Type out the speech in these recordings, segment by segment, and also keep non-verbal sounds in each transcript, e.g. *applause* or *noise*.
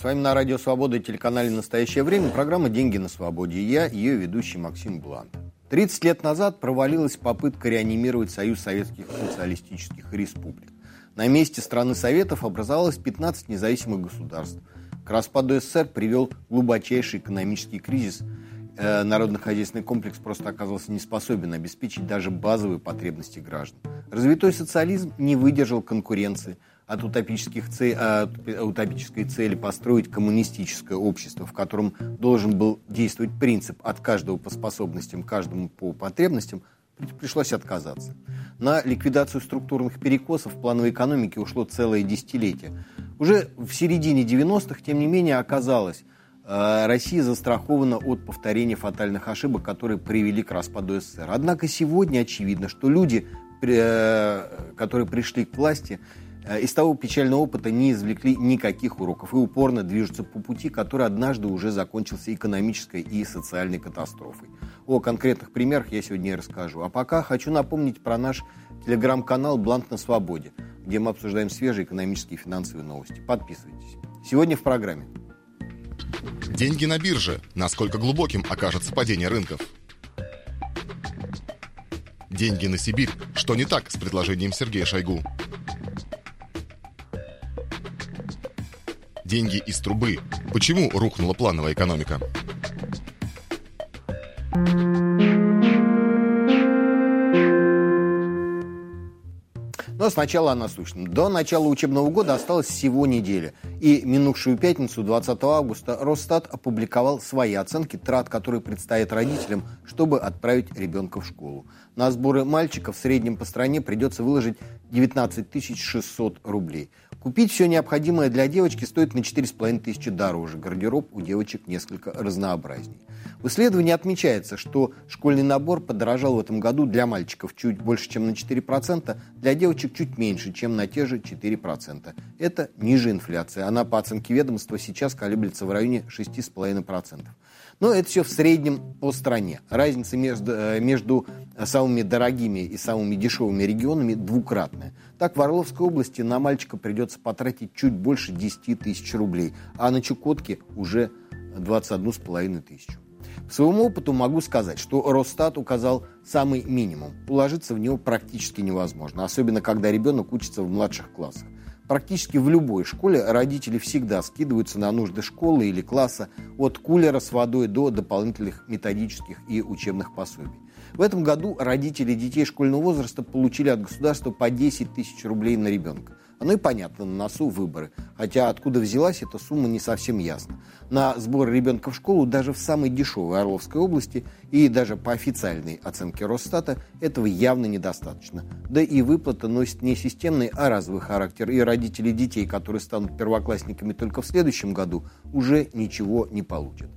С вами на Радио Свобода и телеканале «Настоящее время» программа «Деньги на свободе» и я, ее ведущий Максим Блант. 30 лет назад провалилась попытка реанимировать Союз Советских Социалистических Республик. На месте страны Советов образовалось 15 независимых государств. К распаду СССР привел глубочайший экономический кризис. Э, народно-хозяйственный комплекс просто оказался не способен обеспечить даже базовые потребности граждан. Развитой социализм не выдержал конкуренции – от, утопических цель, от утопической цели построить коммунистическое общество, в котором должен был действовать принцип от каждого по способностям, каждому по потребностям, пришлось отказаться. На ликвидацию структурных перекосов плановой экономике ушло целое десятилетие. Уже в середине 90-х, тем не менее, оказалось, э, Россия застрахована от повторения фатальных ошибок, которые привели к распаду СССР. Однако сегодня очевидно, что люди, э, которые пришли к власти, из того печального опыта не извлекли никаких уроков и упорно движутся по пути, который однажды уже закончился экономической и социальной катастрофой. О конкретных примерах я сегодня и расскажу. А пока хочу напомнить про наш телеграм-канал «Блант на свободе», где мы обсуждаем свежие экономические и финансовые новости. Подписывайтесь. Сегодня в программе. Деньги на бирже. Насколько глубоким окажется падение рынков? Деньги на Сибирь. Что не так с предложением Сергея Шойгу? Деньги из трубы. Почему рухнула плановая экономика? Но сначала о насущном. До начала учебного года осталось всего неделя. И минувшую пятницу, 20 августа, Росстат опубликовал свои оценки трат, которые предстоят родителям, чтобы отправить ребенка в школу. На сборы мальчиков в среднем по стране придется выложить 19 600 рублей. Купить все необходимое для девочки стоит на 4,5 тысячи дороже. Гардероб у девочек несколько разнообразней. В исследовании отмечается, что школьный набор подорожал в этом году для мальчиков чуть больше, чем на 4%, для девочек чуть меньше, чем на те же 4%. Это ниже инфляции. Она, по оценке ведомства, сейчас колеблется в районе 6,5%. Но это все в среднем по стране. Разница между, э, между самыми дорогими и самыми дешевыми регионами двукратная. Так, в Орловской области на мальчика придется потратить чуть больше 10 тысяч рублей, а на Чукотке уже 21,5 тысячу. По своему опыту могу сказать, что Росстат указал самый минимум. Уложиться в него практически невозможно, особенно когда ребенок учится в младших классах. Практически в любой школе родители всегда скидываются на нужды школы или класса от кулера с водой до дополнительных методических и учебных пособий. В этом году родители детей школьного возраста получили от государства по 10 тысяч рублей на ребенка. Оно и понятно, на носу выборы. Хотя откуда взялась эта сумма, не совсем ясно. На сбор ребенка в школу даже в самой дешевой Орловской области и даже по официальной оценке Росстата этого явно недостаточно. Да и выплата носит не системный, а разовый характер. И родители детей, которые станут первоклассниками только в следующем году, уже ничего не получат.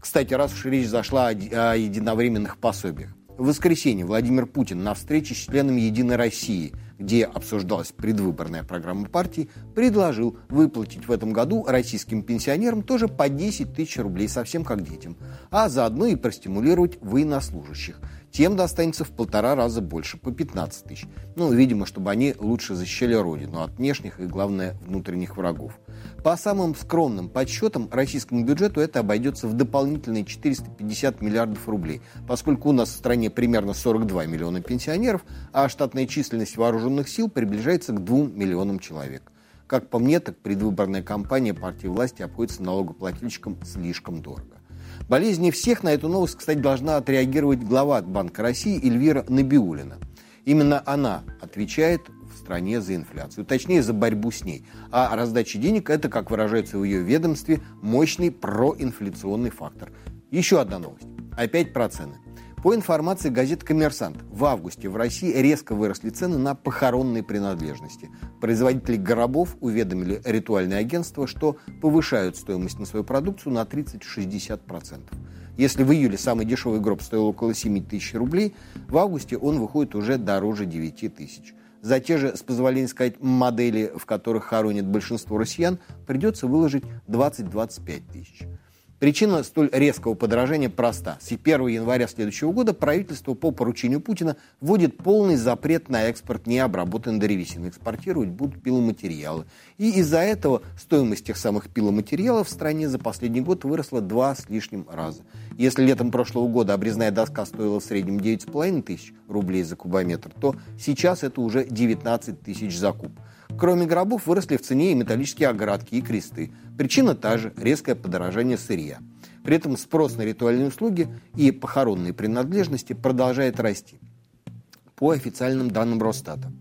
Кстати, раз уж речь зашла о единовременных пособиях. В воскресенье Владимир Путин на встрече с членами «Единой России», где обсуждалась предвыборная программа партии, предложил выплатить в этом году российским пенсионерам тоже по 10 тысяч рублей, совсем как детям, а заодно и простимулировать военнослужащих – тем достанется в полтора раза больше, по 15 тысяч. Ну, видимо, чтобы они лучше защищали Родину от внешних и, главное, внутренних врагов. По самым скромным подсчетам, российскому бюджету это обойдется в дополнительные 450 миллиардов рублей, поскольку у нас в стране примерно 42 миллиона пенсионеров, а штатная численность вооруженных сил приближается к 2 миллионам человек. Как по мне, так предвыборная кампания партии власти обходится налогоплательщикам слишком дорого. Болезнее всех на эту новость, кстати, должна отреагировать глава Банка России Эльвира Набиулина. Именно она отвечает в стране за инфляцию, точнее за борьбу с ней. А раздача денег – это, как выражается в ее ведомстве, мощный проинфляционный фактор. Еще одна новость. Опять про цены. По информации газеты «Коммерсант», в августе в России резко выросли цены на похоронные принадлежности. Производители гробов уведомили ритуальное агентство, что повышают стоимость на свою продукцию на 30-60%. Если в июле самый дешевый гроб стоил около 7 тысяч рублей, в августе он выходит уже дороже 9 тысяч. За те же, с позволения сказать, модели, в которых хоронят большинство россиян, придется выложить 20-25 тысяч. Причина столь резкого подорожания проста. С 1 января следующего года правительство по поручению Путина вводит полный запрет на экспорт необработанной древесины. Экспортировать будут пиломатериалы. И из-за этого стоимость тех самых пиломатериалов в стране за последний год выросла два с лишним раза. Если летом прошлого года обрезная доска стоила в среднем 9,5 тысяч рублей за кубометр, то сейчас это уже 19 тысяч за куб. Кроме гробов выросли в цене и металлические оградки и кресты. Причина та же – резкое подорожание сырья. При этом спрос на ритуальные услуги и похоронные принадлежности продолжает расти. По официальным данным Росстата.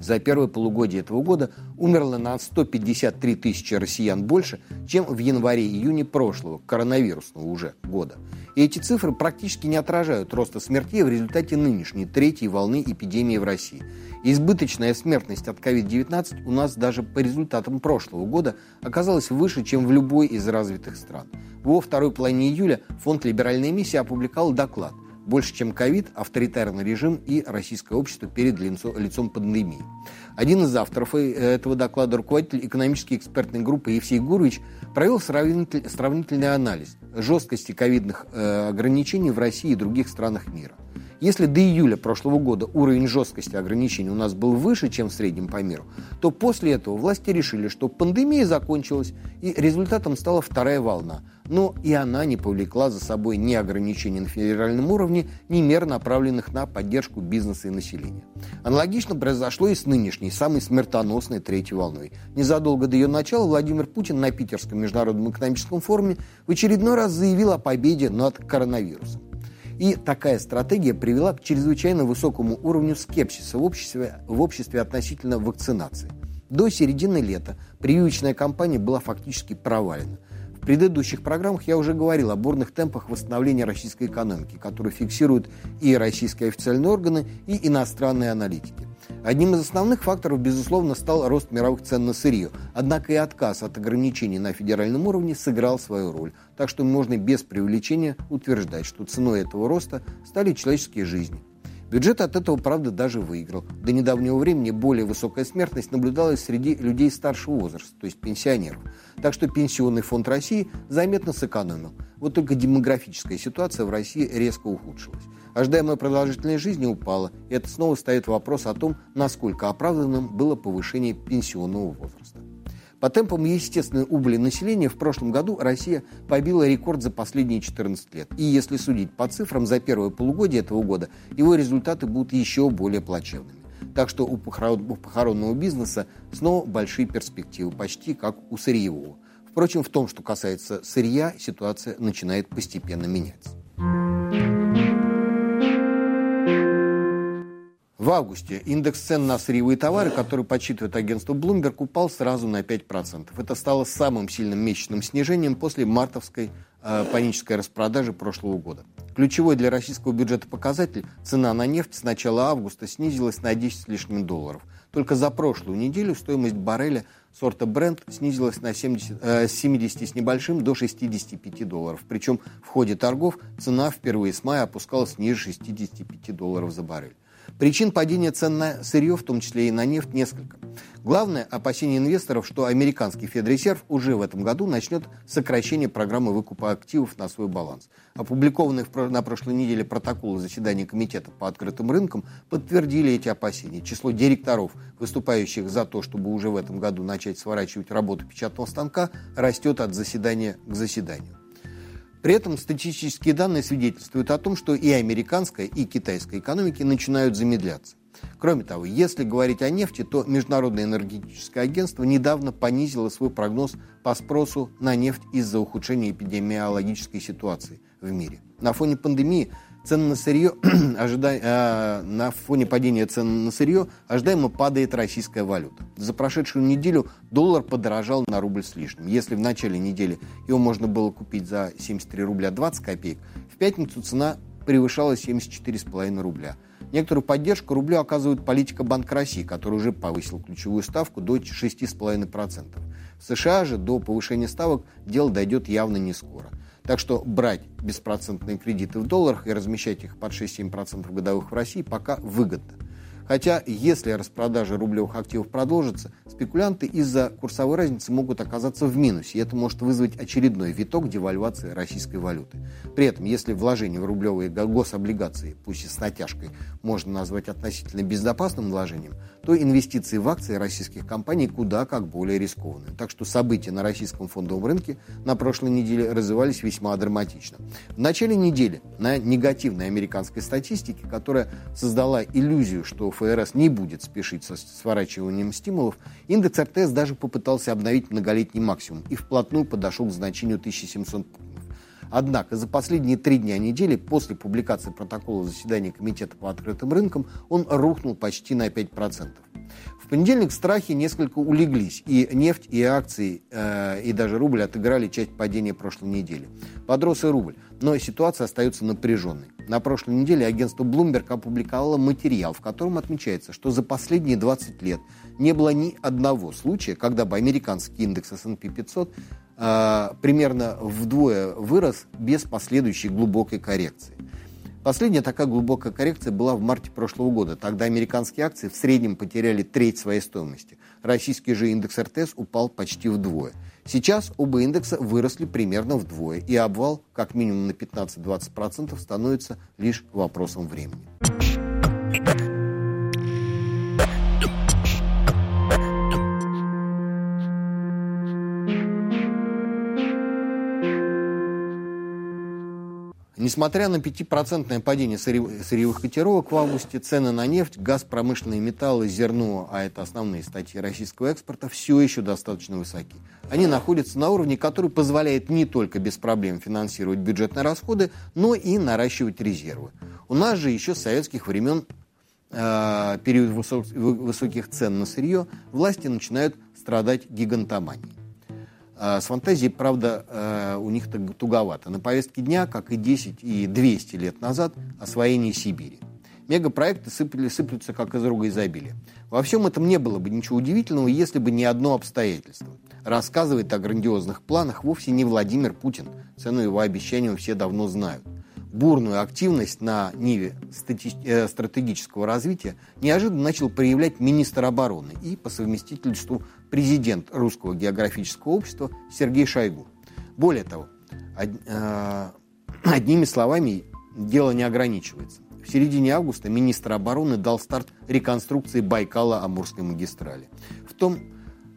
За первое полугодие этого года умерло на 153 тысячи россиян больше, чем в январе-июне прошлого, коронавирусного уже года. И эти цифры практически не отражают роста смертей в результате нынешней третьей волны эпидемии в России. Избыточная смертность от COVID-19 у нас даже по результатам прошлого года оказалась выше, чем в любой из развитых стран. Во второй половине июля фонд «Либеральная миссия» опубликовал доклад – больше, чем ковид, авторитарный режим и российское общество перед лицо, лицом пандемии. Один из авторов э, этого доклада, руководитель экономической экспертной группы Евсей Гурович, провел сравнитель, сравнительный анализ жесткости ковидных э, ограничений в России и других странах мира. Если до июля прошлого года уровень жесткости ограничений у нас был выше, чем в среднем по миру, то после этого власти решили, что пандемия закончилась, и результатом стала вторая волна. Но и она не повлекла за собой ни ограничений на федеральном уровне, ни мер, направленных на поддержку бизнеса и населения. Аналогично произошло и с нынешней, самой смертоносной третьей волной. Незадолго до ее начала Владимир Путин на Питерском международном экономическом форуме в очередной раз заявил о победе над коронавирусом. И такая стратегия привела к чрезвычайно высокому уровню скепсиса в обществе, в обществе относительно вакцинации. До середины лета прививочная кампания была фактически провалена. Предыдущих программах я уже говорил о бурных темпах восстановления российской экономики, которые фиксируют и российские официальные органы, и иностранные аналитики. Одним из основных факторов, безусловно, стал рост мировых цен на сырье. Однако и отказ от ограничений на федеральном уровне сыграл свою роль. Так что можно без преувеличения утверждать, что ценой этого роста стали человеческие жизни. Бюджет от этого, правда, даже выиграл. До недавнего времени более высокая смертность наблюдалась среди людей старшего возраста, то есть пенсионеров. Так что Пенсионный фонд России заметно сэкономил. Вот только демографическая ситуация в России резко ухудшилась. Ожидаемая продолжительность жизни упала, и это снова ставит вопрос о том, насколько оправданным было повышение пенсионного возраста. По темпам естественной убыли населения в прошлом году Россия побила рекорд за последние 14 лет. И если судить по цифрам за первое полугодие этого года, его результаты будут еще более плачевными. Так что у похоронного бизнеса снова большие перспективы, почти как у сырьевого. Впрочем, в том, что касается сырья, ситуация начинает постепенно меняться. В августе индекс цен на сырьевые товары, который подсчитывает агентство Bloomberg, упал сразу на 5%. Это стало самым сильным месячным снижением после мартовской э, панической распродажи прошлого года. Ключевой для российского бюджета показатель – цена на нефть с начала августа снизилась на 10 с лишним долларов. Только за прошлую неделю стоимость барреля сорта Brent снизилась на 70, э, с 70 с небольшим до 65 долларов. Причем в ходе торгов цена впервые с мая опускалась ниже 65 долларов за баррель. Причин падения цен на сырье, в том числе и на нефть, несколько. Главное – опасение инвесторов, что американский Федрезерв уже в этом году начнет сокращение программы выкупа активов на свой баланс. Опубликованные на прошлой неделе протоколы заседания Комитета по открытым рынкам подтвердили эти опасения. Число директоров, выступающих за то, чтобы уже в этом году начать сворачивать работу печатного станка, растет от заседания к заседанию. При этом статистические данные свидетельствуют о том, что и американская, и китайская экономики начинают замедляться. Кроме того, если говорить о нефти, то Международное энергетическое агентство недавно понизило свой прогноз по спросу на нефть из-за ухудшения эпидемиологической ситуации в мире. На фоне пандемии Цены на сырье, *clears throat* ожида... э, на фоне падения цен на сырье ожидаемо падает российская валюта. За прошедшую неделю доллар подорожал на рубль с лишним. Если в начале недели его можно было купить за 73 рубля 20 копеек, в пятницу цена превышала 74,5 рубля. Некоторую поддержку рублю оказывает политика Банка России, который уже повысил ключевую ставку до 6,5%. В США же до повышения ставок дело дойдет явно не скоро. Так что брать беспроцентные кредиты в долларах и размещать их под 6-7% годовых в России пока выгодно. Хотя, если распродажа рублевых активов продолжится, спекулянты из-за курсовой разницы могут оказаться в минусе, и это может вызвать очередной виток девальвации российской валюты. При этом, если вложение в рублевые гособлигации, пусть и с натяжкой, можно назвать относительно безопасным вложением, то инвестиции в акции российских компаний куда как более рискованные. Так что события на российском фондовом рынке на прошлой неделе развивались весьма драматично. В начале недели на негативной американской статистике, которая создала иллюзию, что ФРС не будет спешить со сворачиванием стимулов, индекс РТС даже попытался обновить многолетний максимум и вплотную подошел к значению 1700 пунктов. Однако за последние три дня недели после публикации протокола заседания Комитета по открытым рынкам он рухнул почти на 5%. В понедельник страхи несколько улеглись, и нефть, и акции, э, и даже рубль отыграли часть падения прошлой недели. Подрос и рубль, но ситуация остается напряженной. На прошлой неделе агентство Bloomberg опубликовало материал, в котором отмечается, что за последние 20 лет не было ни одного случая, когда бы американский индекс S&P 500 э, примерно вдвое вырос без последующей глубокой коррекции. Последняя такая глубокая коррекция была в марте прошлого года. Тогда американские акции в среднем потеряли треть своей стоимости. Российский же индекс РТС упал почти вдвое. Сейчас оба индекса выросли примерно вдвое, и обвал как минимум на 15-20% становится лишь вопросом времени. Несмотря на 5% падение сырьевых котировок в августе, цены на нефть, газ, промышленные металлы, зерно, а это основные статьи российского экспорта, все еще достаточно высоки. Они находятся на уровне, который позволяет не только без проблем финансировать бюджетные расходы, но и наращивать резервы. У нас же еще с советских времен э, период высок, высоких цен на сырье власти начинают страдать гигантоманией. А, с фантазией, правда, э, у них туговато. На повестке дня, как и 10 и 200 лет назад, освоение Сибири. Мегапроекты сыпали, сыплются как из рога изобилия. Во всем этом не было бы ничего удивительного, если бы не одно обстоятельство. Рассказывает о грандиозных планах вовсе не Владимир Путин. Цену его обещаниям все давно знают бурную активность на ниве э, стратегического развития неожиданно начал проявлять министр обороны и по совместительству президент Русского географического общества Сергей Шойгу. Более того, э, *clears throat* одними словами дело не ограничивается. В середине августа министр обороны дал старт реконструкции Байкала-Амурской магистрали. В том,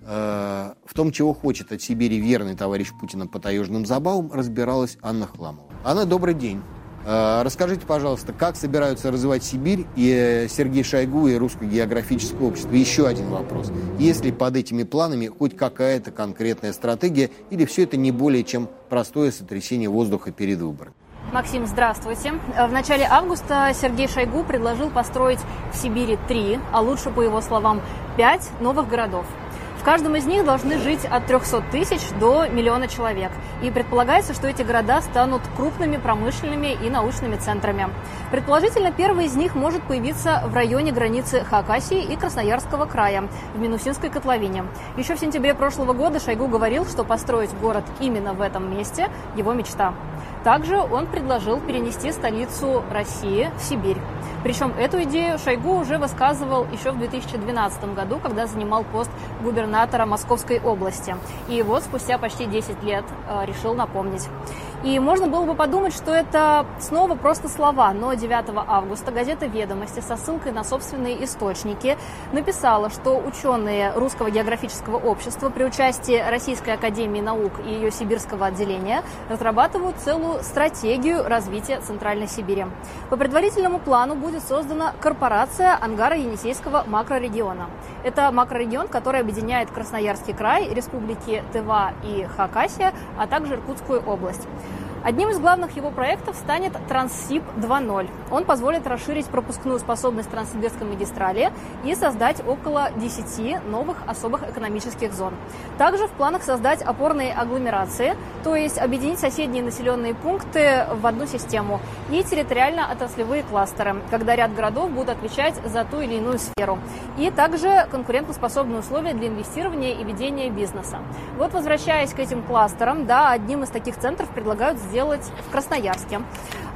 э, в том, чего хочет от Сибири верный товарищ Путина по таежным забавам, разбиралась Анна Хламова. Анна, добрый день. Э, расскажите, пожалуйста, как собираются развивать Сибирь и Сергей Шойгу и Русское географическое общество? Еще один вопрос. Есть ли под этими планами хоть какая-то конкретная стратегия или все это не более чем простое сотрясение воздуха перед выборами? Максим, здравствуйте. В начале августа Сергей Шойгу предложил построить в Сибири три, а лучше, по его словам, пять новых городов – в каждом из них должны жить от 300 тысяч до миллиона человек. И предполагается, что эти города станут крупными промышленными и научными центрами. Предположительно, первый из них может появиться в районе границы Хакасии и Красноярского края, в Минусинской котловине. Еще в сентябре прошлого года Шойгу говорил, что построить город именно в этом месте – его мечта. Также он предложил перенести столицу России в Сибирь. Причем эту идею Шойгу уже высказывал еще в 2012 году, когда занимал пост губернатора Московской области. И вот спустя почти 10 лет э, решил напомнить. И можно было бы подумать, что это снова просто слова, но 9 августа газета «Ведомости» со ссылкой на собственные источники написала, что ученые Русского географического общества при участии Российской академии наук и ее сибирского отделения разрабатывают целую стратегию развития Центральной Сибири. По предварительному плану будет создана корпорация Ангара-Енисейского макрорегиона. Это макрорегион, который объединяет Красноярский край, республики Тыва и Хакасия, а также Иркутскую область. Одним из главных его проектов станет Транссиб 2.0. Он позволит расширить пропускную способность Транссибирской магистрали и создать около 10 новых особых экономических зон. Также в планах создать опорные агломерации, то есть объединить соседние населенные пункты в одну систему и территориально-отраслевые кластеры, когда ряд городов будут отвечать за ту или иную сферу. И также конкурентоспособные условия для инвестирования и ведения бизнеса. Вот возвращаясь к этим кластерам, да, одним из таких центров предлагают сделать в Красноярске.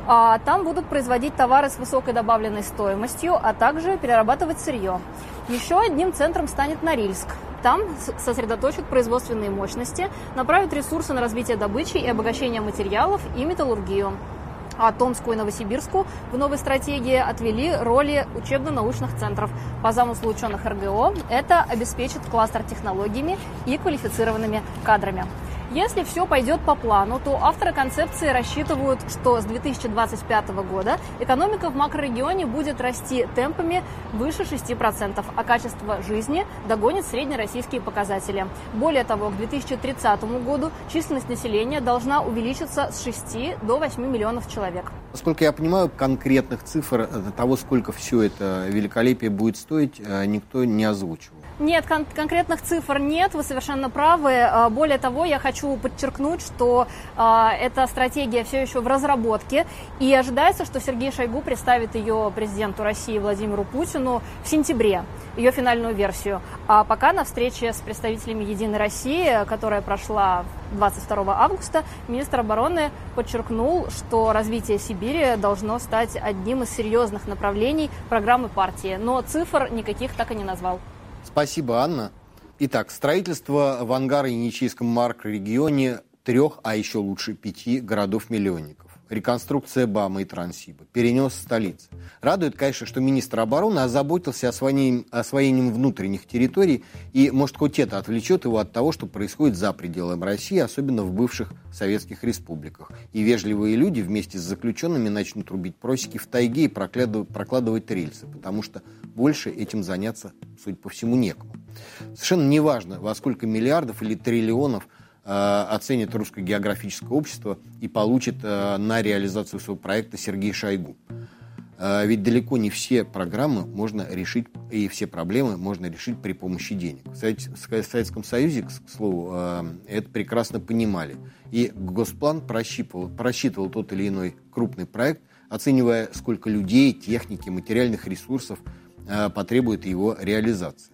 А там будут производить товары с высокой добавленной стоимостью, а также перерабатывать сырье. Еще одним центром станет Норильск. Там сосредоточат производственные мощности, направят ресурсы на развитие добычи и обогащение материалов и металлургию. А Томску и Новосибирску в новой стратегии отвели роли учебно-научных центров. По замыслу ученых РГО это обеспечит кластер технологиями и квалифицированными кадрами. Если все пойдет по плану, то авторы концепции рассчитывают, что с 2025 года экономика в макрорегионе будет расти темпами выше 6%, а качество жизни догонит среднероссийские показатели. Более того, к 2030 году численность населения должна увеличиться с 6 до 8 миллионов человек. Насколько я понимаю, конкретных цифр того, сколько все это великолепие будет стоить, э, никто не озвучивал. Нет, кон- конкретных цифр нет, вы совершенно правы. А, более того, я хочу подчеркнуть, что э, эта стратегия все еще в разработке, и ожидается, что Сергей Шойгу представит ее президенту России Владимиру Путину в сентябре, ее финальную версию. А пока на встрече с представителями Единой России, которая прошла 22 августа, министр обороны подчеркнул, что развитие Сибири должно стать одним из серьезных направлений программы партии, но цифр никаких так и не назвал. Спасибо, Анна. Итак, строительство в Ангаро-Яничийском марк-регионе трех, а еще лучше пяти городов-миллионников. Реконструкция БАМа и Трансиба. Перенес столицы. Радует, конечно, что министр обороны озаботился освоением, освоением внутренних территорий, и, может, хоть это отвлечет его от того, что происходит за пределами России, особенно в бывших советских республиках. И вежливые люди вместе с заключенными начнут рубить просеки в тайге и прокладывать, рельсы, потому что больше этим заняться, судя по всему, некому. Совершенно неважно, во сколько миллиардов или триллионов оценит русское географическое общество и получит э, на реализацию своего проекта Сергей Шойгу. Э, ведь далеко не все программы можно решить, и все проблемы можно решить при помощи денег. В Советском Союзе, к слову, э, это прекрасно понимали. И Госплан просчитывал, просчитывал тот или иной крупный проект, оценивая, сколько людей, техники, материальных ресурсов – Э, потребует его реализации.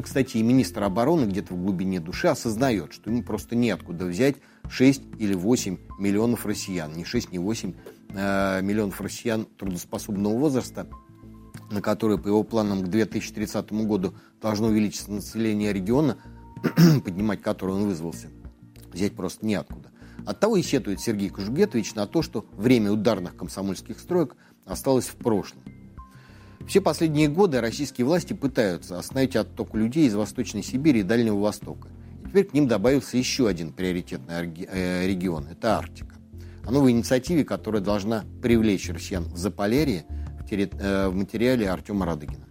Кстати, и министр обороны где-то в глубине души осознает, что ему просто неоткуда взять 6 или 8 миллионов россиян. Не 6, не 8 э, миллионов россиян трудоспособного возраста, на которые, по его планам, к 2030 году должно увеличиться население региона, *clears throat* поднимать который он вызвался, взять просто неоткуда. Оттого и сетует Сергей Кожугетович на то, что время ударных комсомольских строек осталось в прошлом. Все последние годы российские власти пытаются остановить отток людей из Восточной Сибири и Дальнего Востока. И теперь к ним добавился еще один приоритетный э, регион – это Арктика. О новой инициативе, которая должна привлечь россиян в Заполярье, в, э, материале Артема Радыгина.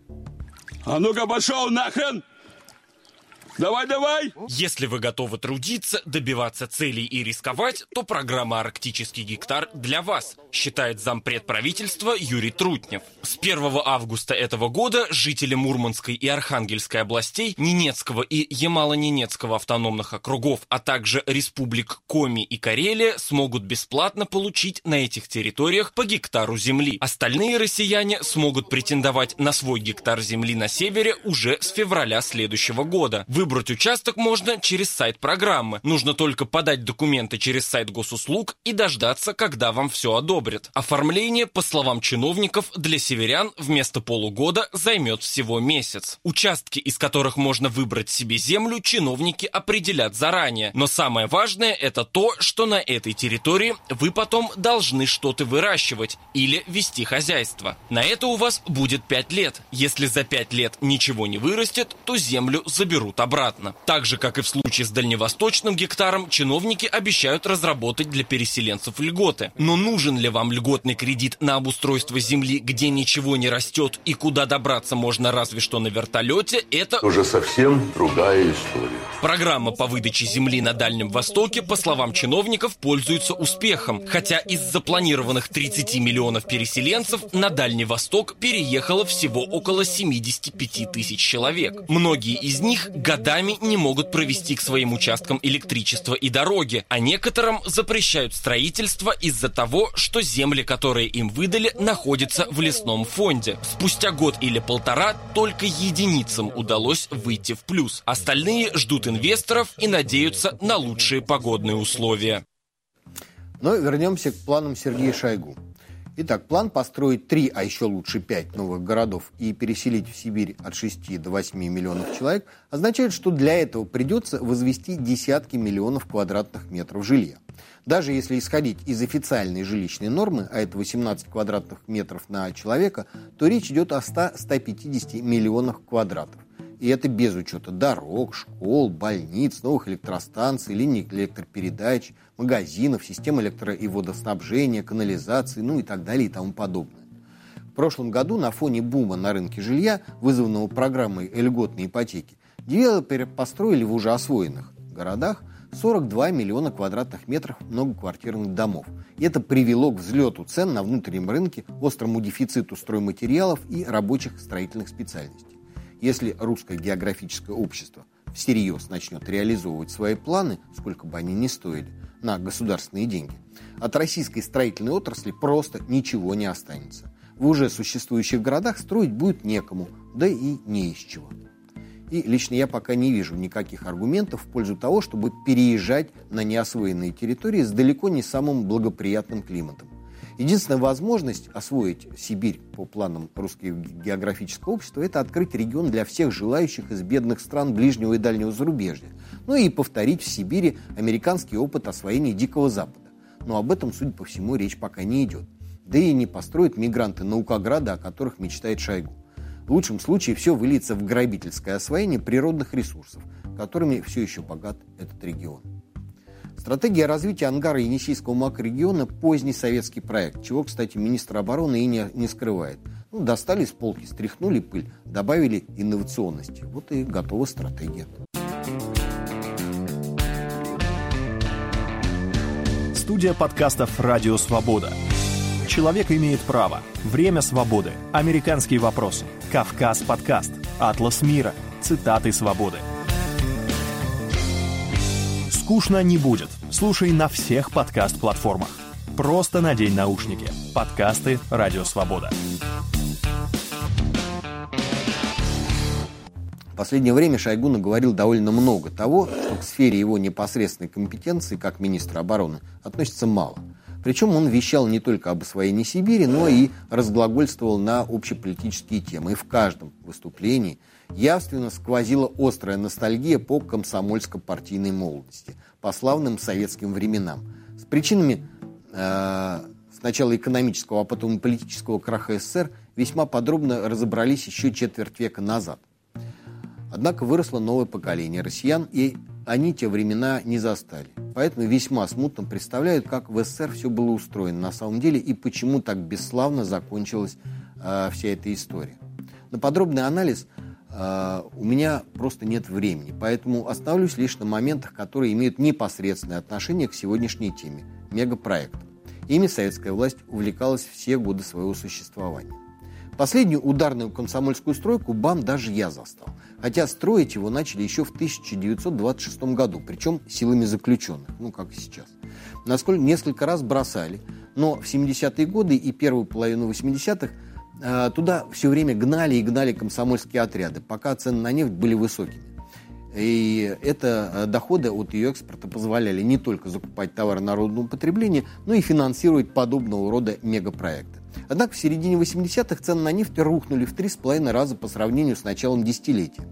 А ну-ка пошел нахрен! Давай, давай! Если вы готовы трудиться, добиваться целей и рисковать, то программа «Арктический гектар» для вас, считает зампред правительства Юрий Трутнев. С 1 августа этого года жители Мурманской и Архангельской областей, Ненецкого и Ямало-Ненецкого автономных округов, а также республик Коми и Карелия смогут бесплатно получить на этих территориях по гектару земли. Остальные россияне смогут претендовать на свой гектар земли на севере уже с февраля следующего года. Вы Выбрать участок можно через сайт программы. Нужно только подать документы через сайт госуслуг и дождаться, когда вам все одобрят. Оформление, по словам чиновников, для северян вместо полугода займет всего месяц. Участки, из которых можно выбрать себе землю, чиновники определят заранее. Но самое важное это то, что на этой территории вы потом должны что-то выращивать или вести хозяйство. На это у вас будет 5 лет. Если за 5 лет ничего не вырастет, то землю заберут обратно обратно. Так же, как и в случае с дальневосточным гектаром, чиновники обещают разработать для переселенцев льготы. Но нужен ли вам льготный кредит на обустройство земли, где ничего не растет и куда добраться можно разве что на вертолете, это уже совсем другая история. Программа по выдаче земли на Дальнем Востоке, по словам чиновников, пользуется успехом. Хотя из запланированных 30 миллионов переселенцев на Дальний Восток переехало всего около 75 тысяч человек. Многие из них годами годами не могут провести к своим участкам электричество и дороги, а некоторым запрещают строительство из-за того, что земли, которые им выдали, находятся в лесном фонде. Спустя год или полтора только единицам удалось выйти в плюс. Остальные ждут инвесторов и надеются на лучшие погодные условия. Но вернемся к планам Сергея Шойгу. Итак, план построить три, а еще лучше пять новых городов и переселить в Сибирь от 6 до 8 миллионов человек означает, что для этого придется возвести десятки миллионов квадратных метров жилья. Даже если исходить из официальной жилищной нормы, а это 18 квадратных метров на человека, то речь идет о 100-150 миллионах квадратов. И это без учета дорог, школ, больниц, новых электростанций, линий электропередач, магазинов, систем электро- и водоснабжения, канализации, ну и так далее и тому подобное. В прошлом году на фоне бума на рынке жилья, вызванного программой льготной ипотеки, девелоперы построили в уже освоенных городах 42 миллиона квадратных метров многоквартирных домов. И это привело к взлету цен на внутреннем рынке, острому дефициту стройматериалов и рабочих строительных специальностей. Если русское географическое общество всерьез начнет реализовывать свои планы, сколько бы они ни стоили, на государственные деньги, от российской строительной отрасли просто ничего не останется. В уже существующих городах строить будет некому, да и не из чего. И лично я пока не вижу никаких аргументов в пользу того, чтобы переезжать на неосвоенные территории с далеко не самым благоприятным климатом. Единственная возможность освоить Сибирь по планам Русского географического общества – это открыть регион для всех желающих из бедных стран ближнего и дальнего зарубежья. Ну и повторить в Сибири американский опыт освоения Дикого Запада. Но об этом, судя по всему, речь пока не идет. Да и не построят мигранты наукограда, о которых мечтает Шойгу. В лучшем случае все выльется в грабительское освоение природных ресурсов, которыми все еще богат этот регион. Стратегия развития ангара Енисейского макрорегиона – поздний советский проект, чего, кстати, министр обороны и не, не скрывает. Ну, достали с полки, стряхнули пыль, добавили инновационности. Вот и готова стратегия. Студия подкастов «Радио Свобода». Человек имеет право. Время свободы. Американские вопросы. Кавказ подкаст. Атлас мира. Цитаты свободы. Скучно не будет. Слушай на всех подкаст-платформах. Просто надень наушники. Подкасты «Радио Свобода». В последнее время Шойгу наговорил довольно много того, что к сфере его непосредственной компетенции как министра обороны относится мало. Причем он вещал не только об освоении Сибири, но и разглагольствовал на общеполитические темы. И в каждом выступлении – явственно сквозила острая ностальгия по комсомольско-партийной молодости, по славным советским временам. С причинами э, сначала экономического, а потом и политического краха СССР весьма подробно разобрались еще четверть века назад. Однако выросло новое поколение россиян, и они те времена не застали. Поэтому весьма смутно представляют, как в СССР все было устроено на самом деле и почему так бесславно закончилась э, вся эта история. На подробный анализ – у меня просто нет времени, поэтому остановлюсь лишь на моментах, которые имеют непосредственное отношение к сегодняшней теме – мегапроектам. Ими советская власть увлекалась все годы своего существования. Последнюю ударную комсомольскую стройку БАМ даже я застал. Хотя строить его начали еще в 1926 году, причем силами заключенных, ну как и сейчас. Насколько несколько раз бросали, но в 70-е годы и первую половину 80-х Э, туда все время гнали и гнали комсомольские отряды, пока цены на нефть были высокими. И это э, доходы от ее экспорта позволяли не только закупать товары народного потребления, но и финансировать подобного рода мегапроекты. Однако в середине 80-х цены на нефть рухнули в 3,5 раза по сравнению с началом десятилетия.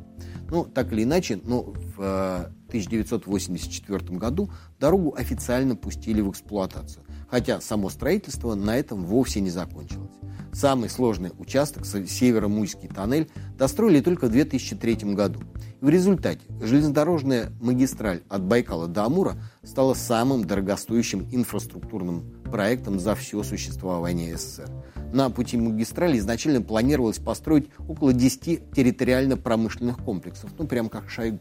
Ну, так или иначе, но в 1984 э, году дорогу официально пустили в эксплуатацию, хотя само строительство на этом вовсе не закончилось. Самый сложный участок, Северо-Муйский тоннель, достроили только в 2003 году. В результате железнодорожная магистраль от Байкала до Амура стала самым дорогостоящим инфраструктурным проектом за все существование СССР. На пути магистрали изначально планировалось построить около 10 территориально-промышленных комплексов, ну прям как Шойгу.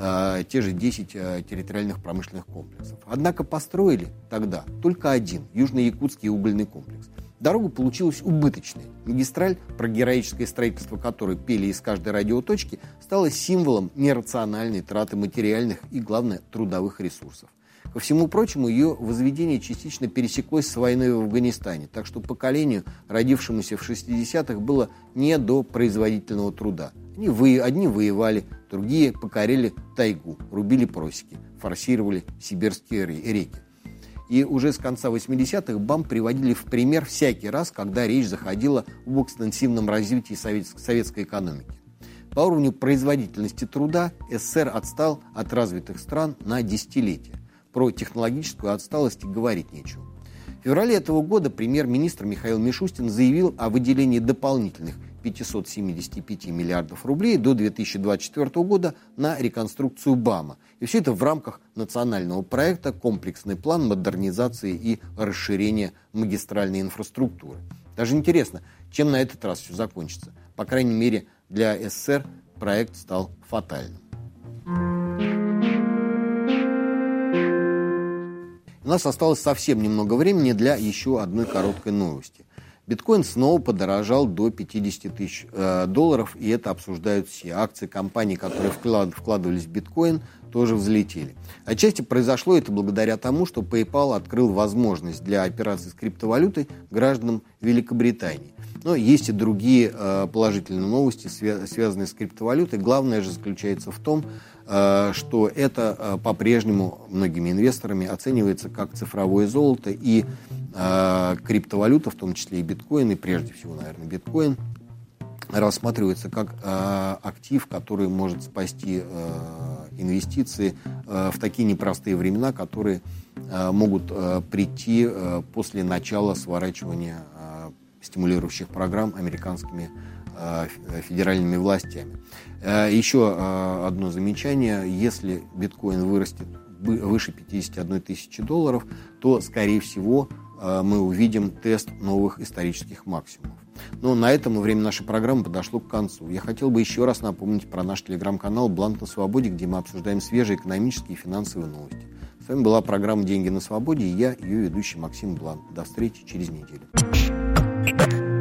Э, те же 10 э, территориальных промышленных комплексов. Однако построили тогда только один, Южно-Якутский угольный комплекс. Дорога получилась убыточной. Магистраль, про героическое строительство которой пели из каждой радиоточки, стала символом нерациональной траты материальных и, главное, трудовых ресурсов. Ко всему прочему, ее возведение частично пересеклось с войной в Афганистане, так что поколению, родившемуся в 60-х, было не до производительного труда. Они вы, одни воевали, другие покорили тайгу, рубили просеки, форсировали сибирские реки. И уже с конца 80-х БАМ приводили в пример всякий раз, когда речь заходила об экстенсивном развитии советской экономики. По уровню производительности труда СССР отстал от развитых стран на десятилетия. Про технологическую отсталость говорить нечего. В феврале этого года премьер-министр Михаил Мишустин заявил о выделении дополнительных 575 миллиардов рублей до 2024 года на реконструкцию БАМа. И все это в рамках национального проекта «Комплексный план модернизации и расширения магистральной инфраструктуры». Даже интересно, чем на этот раз все закончится. По крайней мере, для СССР проект стал фатальным. У нас осталось совсем немного времени для еще одной короткой новости. Биткоин снова подорожал до 50 тысяч э, долларов, и это обсуждают все. Акции компаний, которые вклад, вкладывались в биткоин, тоже взлетели. Отчасти произошло это благодаря тому, что PayPal открыл возможность для операций с криптовалютой гражданам Великобритании. Но есть и другие э, положительные новости, свя- связанные с криптовалютой. Главное же заключается в том, э, что это э, по-прежнему многими инвесторами оценивается как цифровое золото и криптовалюта, в том числе и биткоин, и прежде всего, наверное, биткоин, рассматривается как актив, который может спасти инвестиции в такие непростые времена, которые могут прийти после начала сворачивания стимулирующих программ американскими э, федеральными властями. Э, еще э, одно замечание. Если биткоин вырастет выше 51 тысячи долларов, то, скорее всего, мы увидим тест новых исторических максимумов. Но на этом время нашей программы подошло к концу. Я хотел бы еще раз напомнить про наш телеграм-канал «Бланк на свободе», где мы обсуждаем свежие экономические и финансовые новости. С вами была программа «Деньги на свободе» и я, ее ведущий Максим Бланк. До встречи через неделю. you.